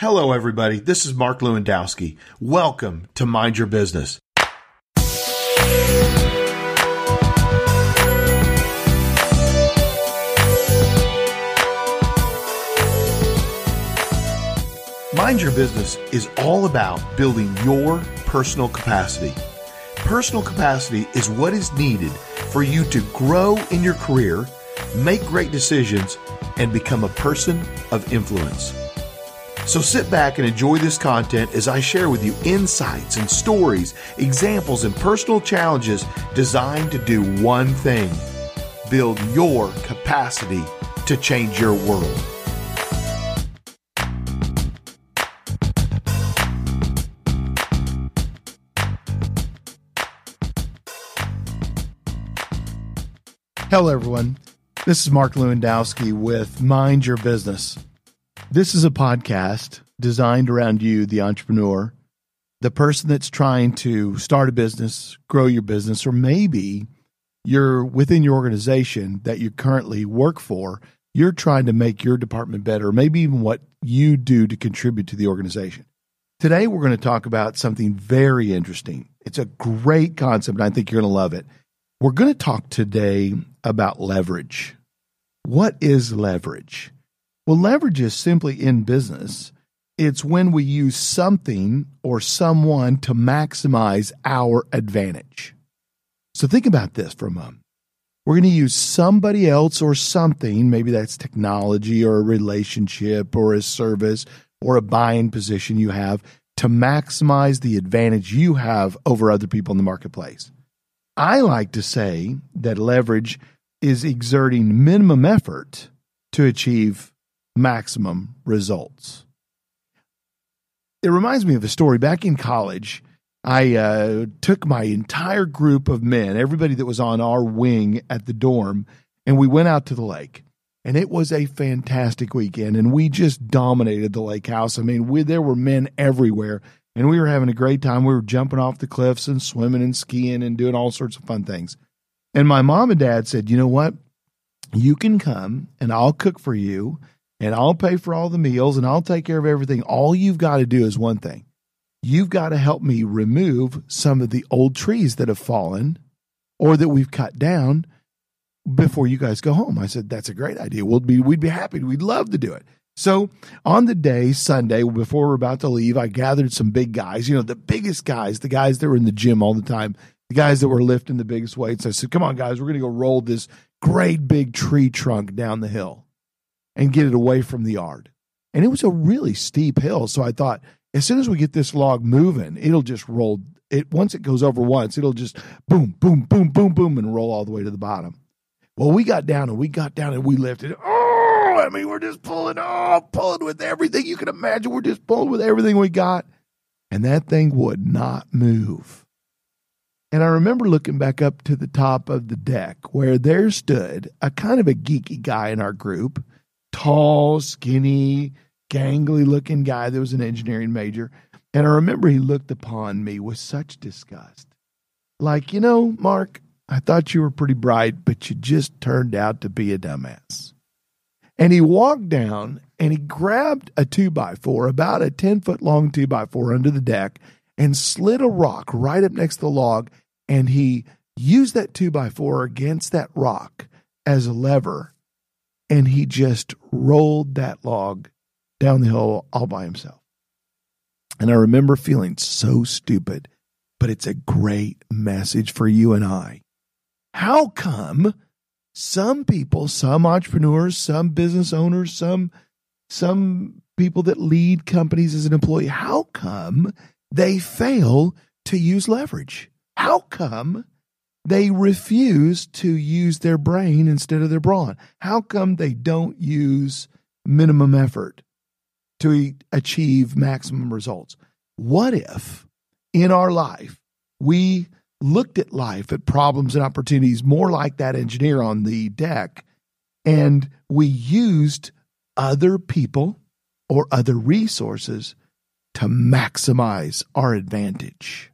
Hello, everybody. This is Mark Lewandowski. Welcome to Mind Your Business. Mind Your Business is all about building your personal capacity. Personal capacity is what is needed for you to grow in your career, make great decisions, and become a person of influence. So sit back and enjoy this content as I share with you insights and stories, examples, and personal challenges designed to do one thing build your capacity to change your world. Hello, everyone. This is Mark Lewandowski with Mind Your Business. This is a podcast designed around you, the entrepreneur, the person that's trying to start a business, grow your business, or maybe you're within your organization that you currently work for, you're trying to make your department better, maybe even what you do to contribute to the organization. Today, we're going to talk about something very interesting. It's a great concept, and I think you're going to love it. We're going to talk today about leverage. What is leverage? Well, leverage is simply in business. It's when we use something or someone to maximize our advantage. So think about this for a moment. We're going to use somebody else or something, maybe that's technology or a relationship or a service or a buying position you have to maximize the advantage you have over other people in the marketplace. I like to say that leverage is exerting minimum effort to achieve maximum results. It reminds me of a story back in college. I uh, took my entire group of men, everybody that was on our wing at the dorm, and we went out to the lake. And it was a fantastic weekend, and we just dominated the lake house. I mean, we, there were men everywhere, and we were having a great time. We were jumping off the cliffs and swimming and skiing and doing all sorts of fun things. And my mom and dad said, You know what? You can come and I'll cook for you and I'll pay for all the meals and I'll take care of everything. All you've got to do is one thing you've got to help me remove some of the old trees that have fallen or that we've cut down before you guys go home. I said, That's a great idea. We'll be, we'd be happy. We'd love to do it. So on the day, Sunday, before we're about to leave, I gathered some big guys, you know, the biggest guys, the guys that were in the gym all the time, the guys that were lifting the biggest weights. I said, Come on, guys, we're going to go roll this great big tree trunk down the hill and get it away from the yard. And it was a really steep hill. So I thought, as soon as we get this log moving, it'll just roll. It once it goes over once, it'll just boom, boom, boom, boom, boom, and roll all the way to the bottom. Well, we got down and we got down and we lifted. Oh, I mean, we're just pulling off, pulling with everything you can imagine. We're just pulling with everything we got. And that thing would not move. And I remember looking back up to the top of the deck where there stood a kind of a geeky guy in our group tall, skinny, gangly looking guy that was an engineering major. And I remember he looked upon me with such disgust. Like, you know, Mark, I thought you were pretty bright, but you just turned out to be a dumbass. And he walked down and he grabbed a two by four, about a 10 foot long two by four under the deck, and slid a rock right up next to the log. And he used that two by four against that rock as a lever and he just rolled that log down the hill all by himself. And I remember feeling so stupid, but it's a great message for you and I. How come some people, some entrepreneurs, some business owners, some some people that lead companies as an employee, how come they fail to use leverage? How come they refuse to use their brain instead of their brawn. How come they don't use minimum effort to achieve maximum results? What if in our life we looked at life, at problems and opportunities more like that engineer on the deck, and we used other people or other resources to maximize our advantage?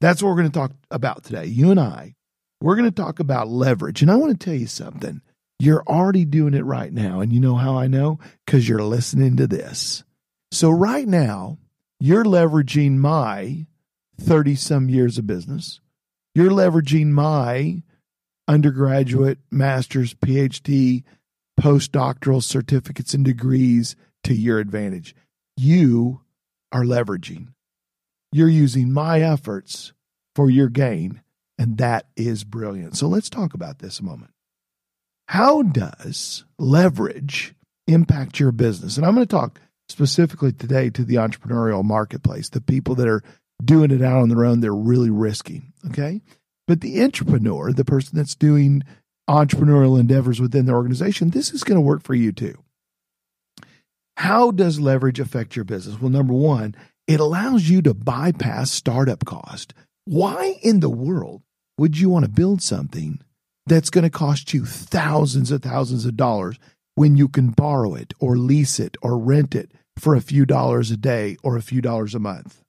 That's what we're going to talk about today. You and I, we're going to talk about leverage. And I want to tell you something. You're already doing it right now. And you know how I know? Because you're listening to this. So right now, you're leveraging my 30 some years of business. You're leveraging my undergraduate, master's, PhD, postdoctoral certificates and degrees to your advantage. You are leveraging. You're using my efforts for your gain, and that is brilliant. So let's talk about this a moment. How does leverage impact your business? And I'm going to talk specifically today to the entrepreneurial marketplace, the people that are doing it out on their own, they're really risking. Okay. But the entrepreneur, the person that's doing entrepreneurial endeavors within their organization, this is going to work for you too. How does leverage affect your business? Well, number one, it allows you to bypass startup cost. Why in the world would you want to build something that's going to cost you thousands and thousands of dollars when you can borrow it or lease it or rent it for a few dollars a day or a few dollars a month?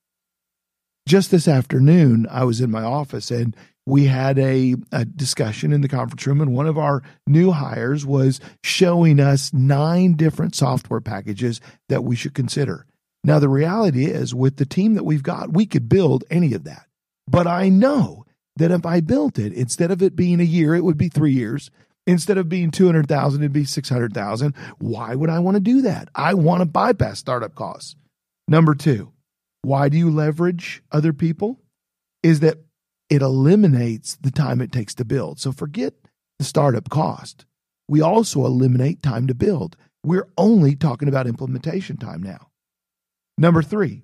Just this afternoon, I was in my office and we had a, a, discussion in the conference room, and one of our new hires was showing us nine different software packages that we should consider. Now, the reality is, with the team that we've got, we could build any of that. But I know that if I built it, instead of it being a year, it would be three years. Instead of being 200,000, it'd be 600,000. Why would I want to do that? I want to bypass startup costs. Number two, why do you leverage other people? Is that it eliminates the time it takes to build. So forget the startup cost. We also eliminate time to build. We're only talking about implementation time now. Number three,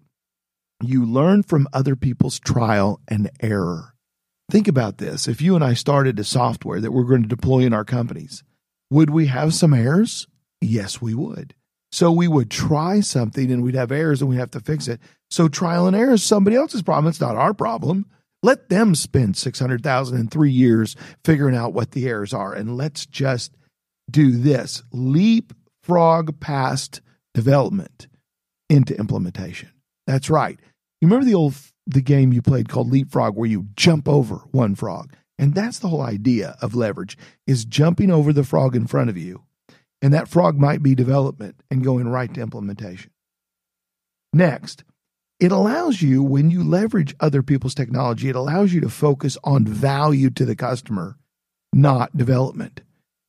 you learn from other people's trial and error. Think about this. If you and I started a software that we're going to deploy in our companies, would we have some errors? Yes, we would. So we would try something and we'd have errors and we'd have to fix it. So trial and error is somebody else's problem. It's not our problem. Let them spend 600,000 in 3 years figuring out what the errors are and let's just do this. Leapfrog past development into implementation. That's right. You remember the old the game you played called Leapfrog where you jump over one frog. And that's the whole idea of leverage is jumping over the frog in front of you. And that frog might be development and going right to implementation. Next, it allows you, when you leverage other people's technology, it allows you to focus on value to the customer, not development.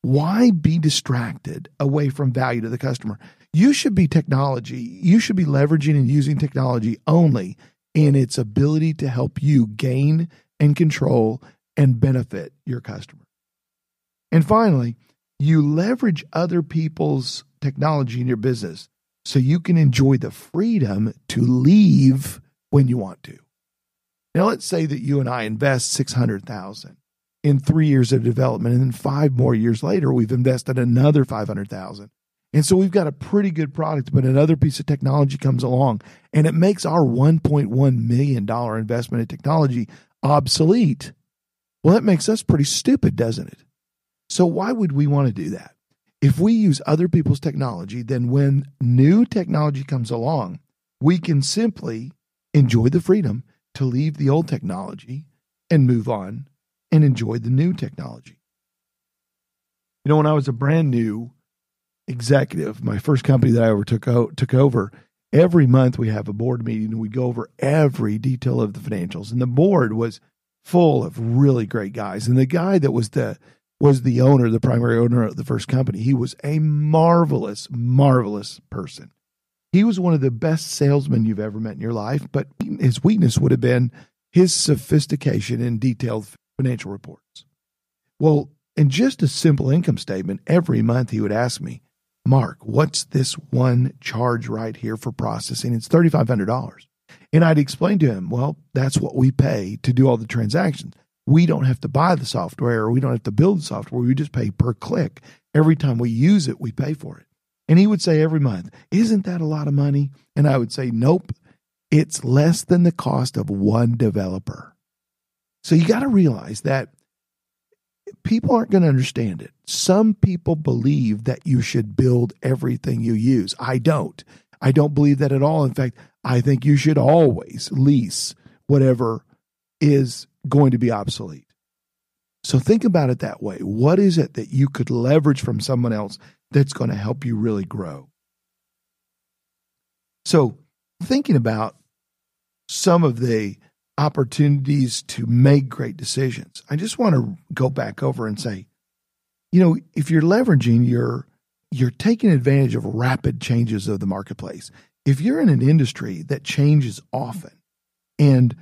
Why be distracted away from value to the customer? You should be technology. You should be leveraging and using technology only in its ability to help you gain and control and benefit your customer. And finally, you leverage other people's technology in your business so you can enjoy the freedom to leave when you want to. Now, let's say that you and I invest 600,000 in three years of development, and then five more years later, we've invested another 500,000. And so we've got a pretty good product, but another piece of technology comes along and it makes our $1.1 million investment in technology obsolete. Well, that makes us pretty stupid, doesn't it? So, why would we want to do that? If we use other people's technology, then when new technology comes along, we can simply enjoy the freedom to leave the old technology and move on and enjoy the new technology. You know, when I was a brand new executive, my first company that I ever took, took over, every month we have a board meeting and we go over every detail of the financials. And the board was full of really great guys. And the guy that was the was the owner, the primary owner of the first company. He was a marvelous, marvelous person. He was one of the best salesmen you've ever met in your life, but his weakness would have been his sophistication in detailed financial reports. Well, in just a simple income statement, every month he would ask me, Mark, what's this one charge right here for processing? It's $3,500. And I'd explain to him, well, that's what we pay to do all the transactions we don't have to buy the software or we don't have to build the software. We just pay per click. Every time we use it, we pay for it. And he would say every month, Isn't that a lot of money? And I would say, Nope, it's less than the cost of one developer. So you got to realize that people aren't going to understand it. Some people believe that you should build everything you use. I don't. I don't believe that at all. In fact, I think you should always lease whatever is going to be obsolete. So think about it that way. What is it that you could leverage from someone else that's going to help you really grow? So, thinking about some of the opportunities to make great decisions, I just want to go back over and say, you know, if you're leveraging your you're taking advantage of rapid changes of the marketplace. If you're in an industry that changes often and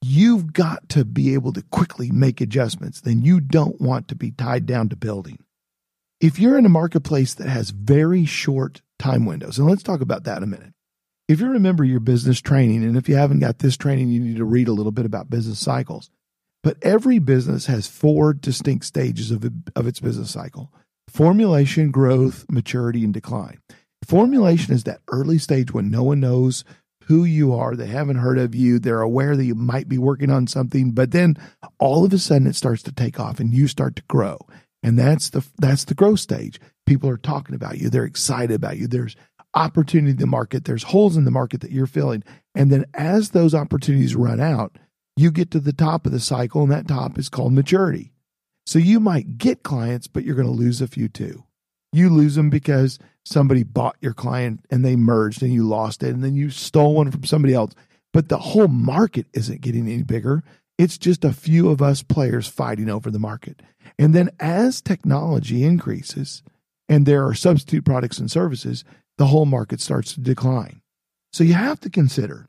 you've got to be able to quickly make adjustments, then you don't want to be tied down to building. If you're in a marketplace that has very short time windows, and let's talk about that in a minute. If you remember your business training, and if you haven't got this training, you need to read a little bit about business cycles. But every business has four distinct stages of, of its business cycle formulation, growth, maturity, and decline. Formulation is that early stage when no one knows who you are, they haven't heard of you, they're aware that you might be working on something, but then all of a sudden it starts to take off and you start to grow. And that's the that's the growth stage. People are talking about you, they're excited about you. There's opportunity in the market, there's holes in the market that you're filling. And then as those opportunities run out, you get to the top of the cycle, and that top is called maturity. So you might get clients, but you're going to lose a few too. You lose them because somebody bought your client and they merged and you lost it, and then you stole one from somebody else. But the whole market isn't getting any bigger. It's just a few of us players fighting over the market. And then as technology increases and there are substitute products and services, the whole market starts to decline. So you have to consider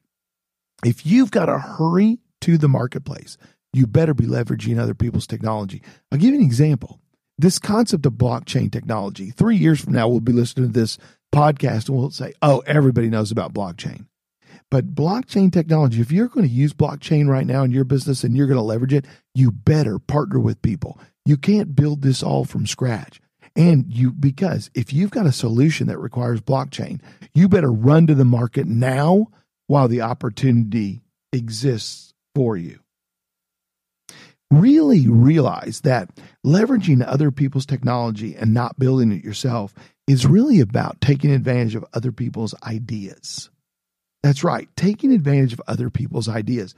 if you've got to hurry to the marketplace, you better be leveraging other people's technology. I'll give you an example. This concept of blockchain technology, three years from now, we'll be listening to this podcast and we'll say, oh, everybody knows about blockchain. But blockchain technology, if you're going to use blockchain right now in your business and you're going to leverage it, you better partner with people. You can't build this all from scratch. And you, because if you've got a solution that requires blockchain, you better run to the market now while the opportunity exists for you. Really realize that leveraging other people's technology and not building it yourself is really about taking advantage of other people's ideas. That's right, taking advantage of other people's ideas.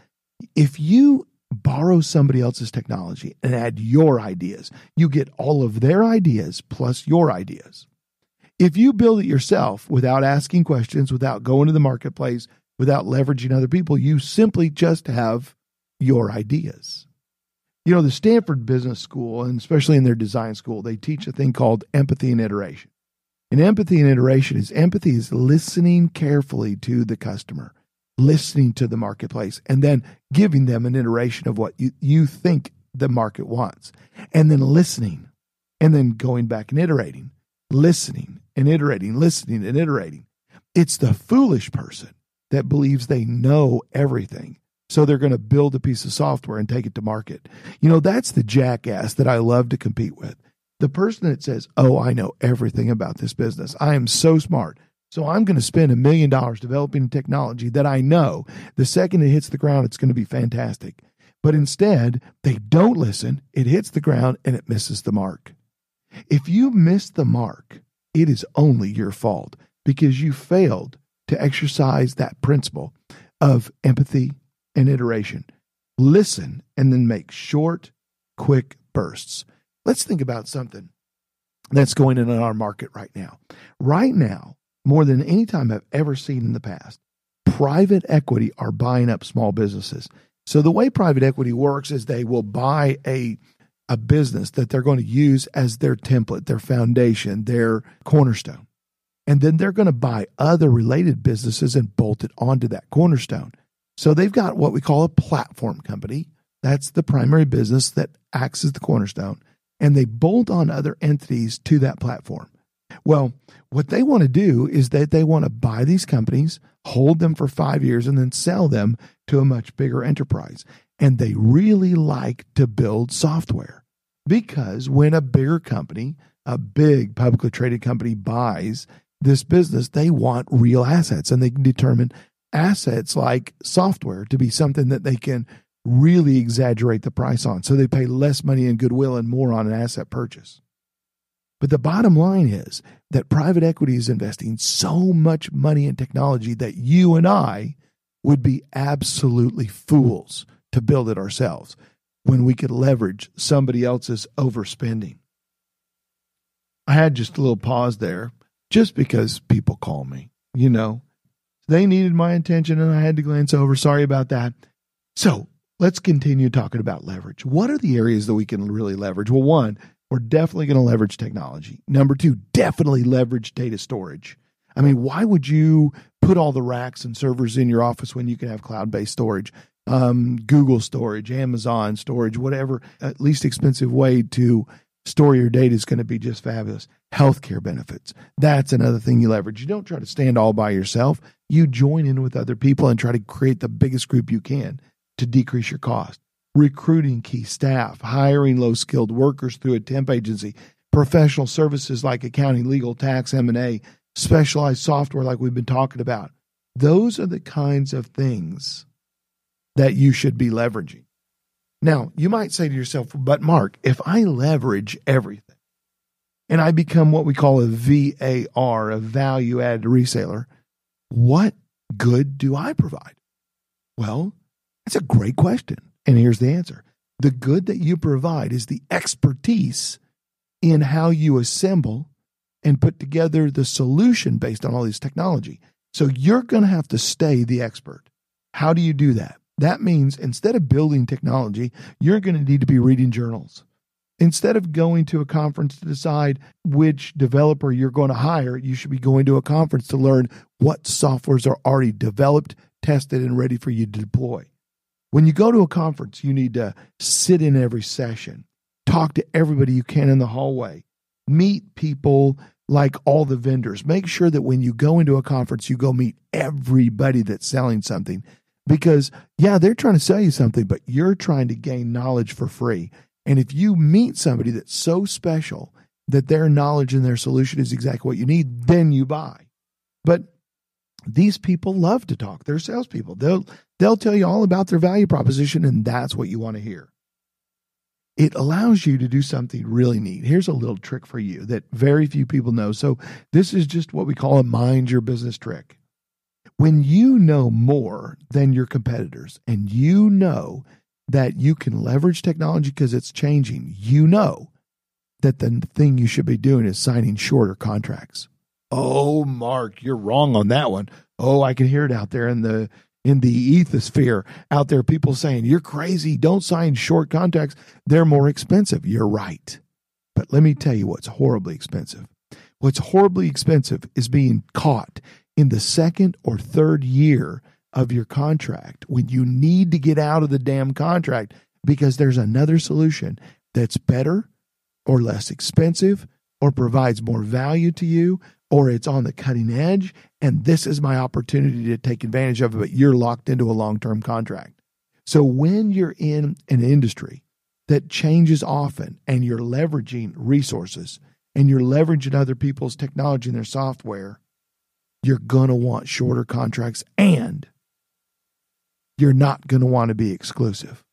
If you borrow somebody else's technology and add your ideas, you get all of their ideas plus your ideas. If you build it yourself without asking questions, without going to the marketplace, without leveraging other people, you simply just have your ideas. You know, the Stanford Business School, and especially in their design school, they teach a thing called empathy and iteration. And empathy and iteration is empathy is listening carefully to the customer, listening to the marketplace, and then giving them an iteration of what you, you think the market wants. And then listening, and then going back and iterating, listening and iterating, listening and iterating. It's the foolish person that believes they know everything. So they're going to build a piece of software and take it to market. You know, that's the jackass that I love to compete with the person that says, Oh, I know everything about this business. I am so smart. So I'm going to spend a million dollars developing technology that I know the second it hits the ground, it's going to be fantastic. But instead, they don't listen. It hits the ground and it misses the mark. If you miss the mark, it is only your fault because you failed to exercise that principle of empathy and iteration. Listen and then make short, quick bursts. Let's think about something that's going on in our market right now. Right now, more than any time I've ever seen in the past, private equity are buying up small businesses. So the way private equity works is they will buy a a business that they're going to use as their template, their foundation, their cornerstone. And then they're going to buy other related businesses and bolt it onto that cornerstone. So they've got what we call a platform company. That's the primary business that acts as the cornerstone and they bolt on other entities to that platform. Well, what they want to do is that they want to buy these companies, hold them for five years, and then sell them to a much bigger enterprise. And they really like to build software because when a bigger company, a big publicly traded company buys this business, they want real assets and they can determine assets like software to be something that they can really exaggerate the price on. So they pay less money in goodwill and more on an asset purchase. But the bottom line is that private equity is investing so much money in technology that you and I would be absolutely fools to build it ourselves when we could leverage somebody else's overspending. I had just a little pause there just because people call me, you know. They needed my attention and I had to glance over. Sorry about that. So let's continue talking about leverage. What are the areas that we can really leverage? Well, one, we're definitely going to leverage technology. Number two, definitely leverage data storage. I mean, why would you put all the racks and servers in your office when you can have cloud based storage? Um, Google storage, Amazon storage, whatever, at least expensive way to store your data is going to be just fabulous. Healthcare benefits. That's another thing you leverage. You don't try to stand all by yourself. You join in with other people and try to create the biggest group you can to decrease your cost. Recruiting key staff, hiring low skilled workers through a temp agency, professional services like accounting, legal, tax, M&A, specialized software like we've been talking about. Those are the kinds of things that you should be leveraging. Now, you might say to yourself, but Mark, if I leverage everything and I become what we call a VAR, a value added reseller, what good do I provide? Well, that's a great question. And here's the answer the good that you provide is the expertise in how you assemble and put together the solution based on all this technology. So you're going to have to stay the expert. How do you do that? That means instead of building technology, you're going to need to be reading journals. Instead of going to a conference to decide which developer you're going to hire, you should be going to a conference to learn what softwares are already developed, tested, and ready for you to deploy. When you go to a conference, you need to sit in every session, talk to everybody you can in the hallway, meet people like all the vendors. Make sure that when you go into a conference, you go meet everybody that's selling something because, yeah, they're trying to sell you something, but you're trying to gain knowledge for free. And if you meet somebody that's so special that their knowledge and their solution is exactly what you need, then you buy. But these people love to talk. They're salespeople. They'll they'll tell you all about their value proposition, and that's what you want to hear. It allows you to do something really neat. Here's a little trick for you that very few people know. So this is just what we call a mind your business trick. When you know more than your competitors and you know that you can leverage technology because it's changing, you know that the thing you should be doing is signing shorter contracts. Oh, Mark, you're wrong on that one. Oh, I can hear it out there in the in the ethosphere out there. People saying you're crazy. Don't sign short contracts. They're more expensive. You're right. But let me tell you what's horribly expensive. What's horribly expensive is being caught in the second or third year of your contract when you need to get out of the damn contract because there's another solution that's better or less expensive or provides more value to you or it's on the cutting edge and this is my opportunity to take advantage of it but you're locked into a long-term contract so when you're in an industry that changes often and you're leveraging resources and you're leveraging other people's technology and their software you're going to want shorter contracts and you're not going to want to be exclusive.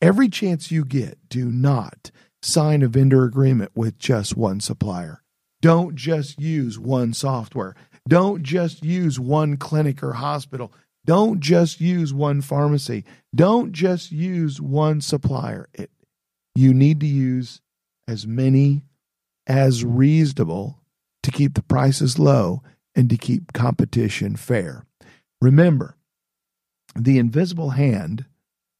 Every chance you get, do not sign a vendor agreement with just one supplier. Don't just use one software. Don't just use one clinic or hospital. Don't just use one pharmacy. Don't just use one supplier. It, you need to use as many as reasonable to keep the prices low and to keep competition fair. Remember, the invisible hand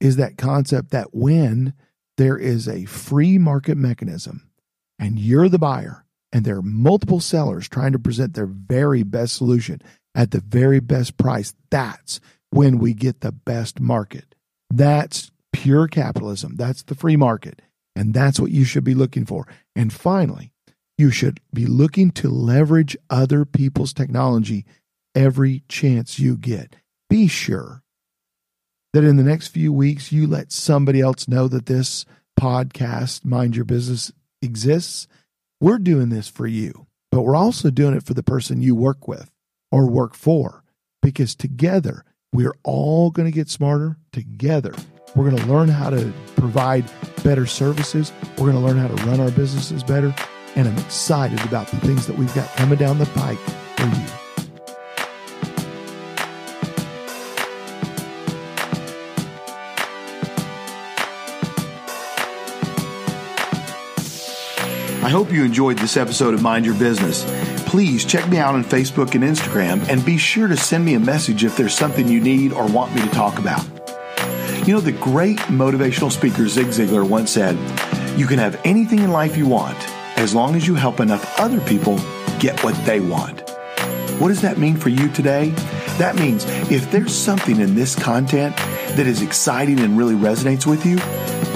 is that concept that when there is a free market mechanism and you're the buyer and there are multiple sellers trying to present their very best solution at the very best price, that's when we get the best market. That's pure capitalism. That's the free market. And that's what you should be looking for. And finally, you should be looking to leverage other people's technology every chance you get. Be sure that in the next few weeks, you let somebody else know that this podcast, Mind Your Business, exists. We're doing this for you, but we're also doing it for the person you work with or work for because together we're all going to get smarter together. We're going to learn how to provide better services. We're going to learn how to run our businesses better and I'm excited about the things that we've got coming down the pike for you. I hope you enjoyed this episode of Mind Your Business please check me out on Facebook and Instagram and be sure to send me a message if there's something you need or want me to talk about. You know, the great motivational speaker Zig Ziglar once said, You can have anything in life you want as long as you help enough other people get what they want. What does that mean for you today? That means if there's something in this content that is exciting and really resonates with you,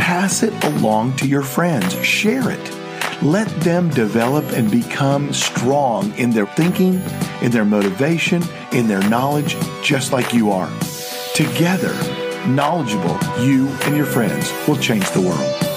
pass it along to your friends. Share it. Let them develop and become strong in their thinking, in their motivation, in their knowledge, just like you are. Together, knowledgeable, you and your friends will change the world.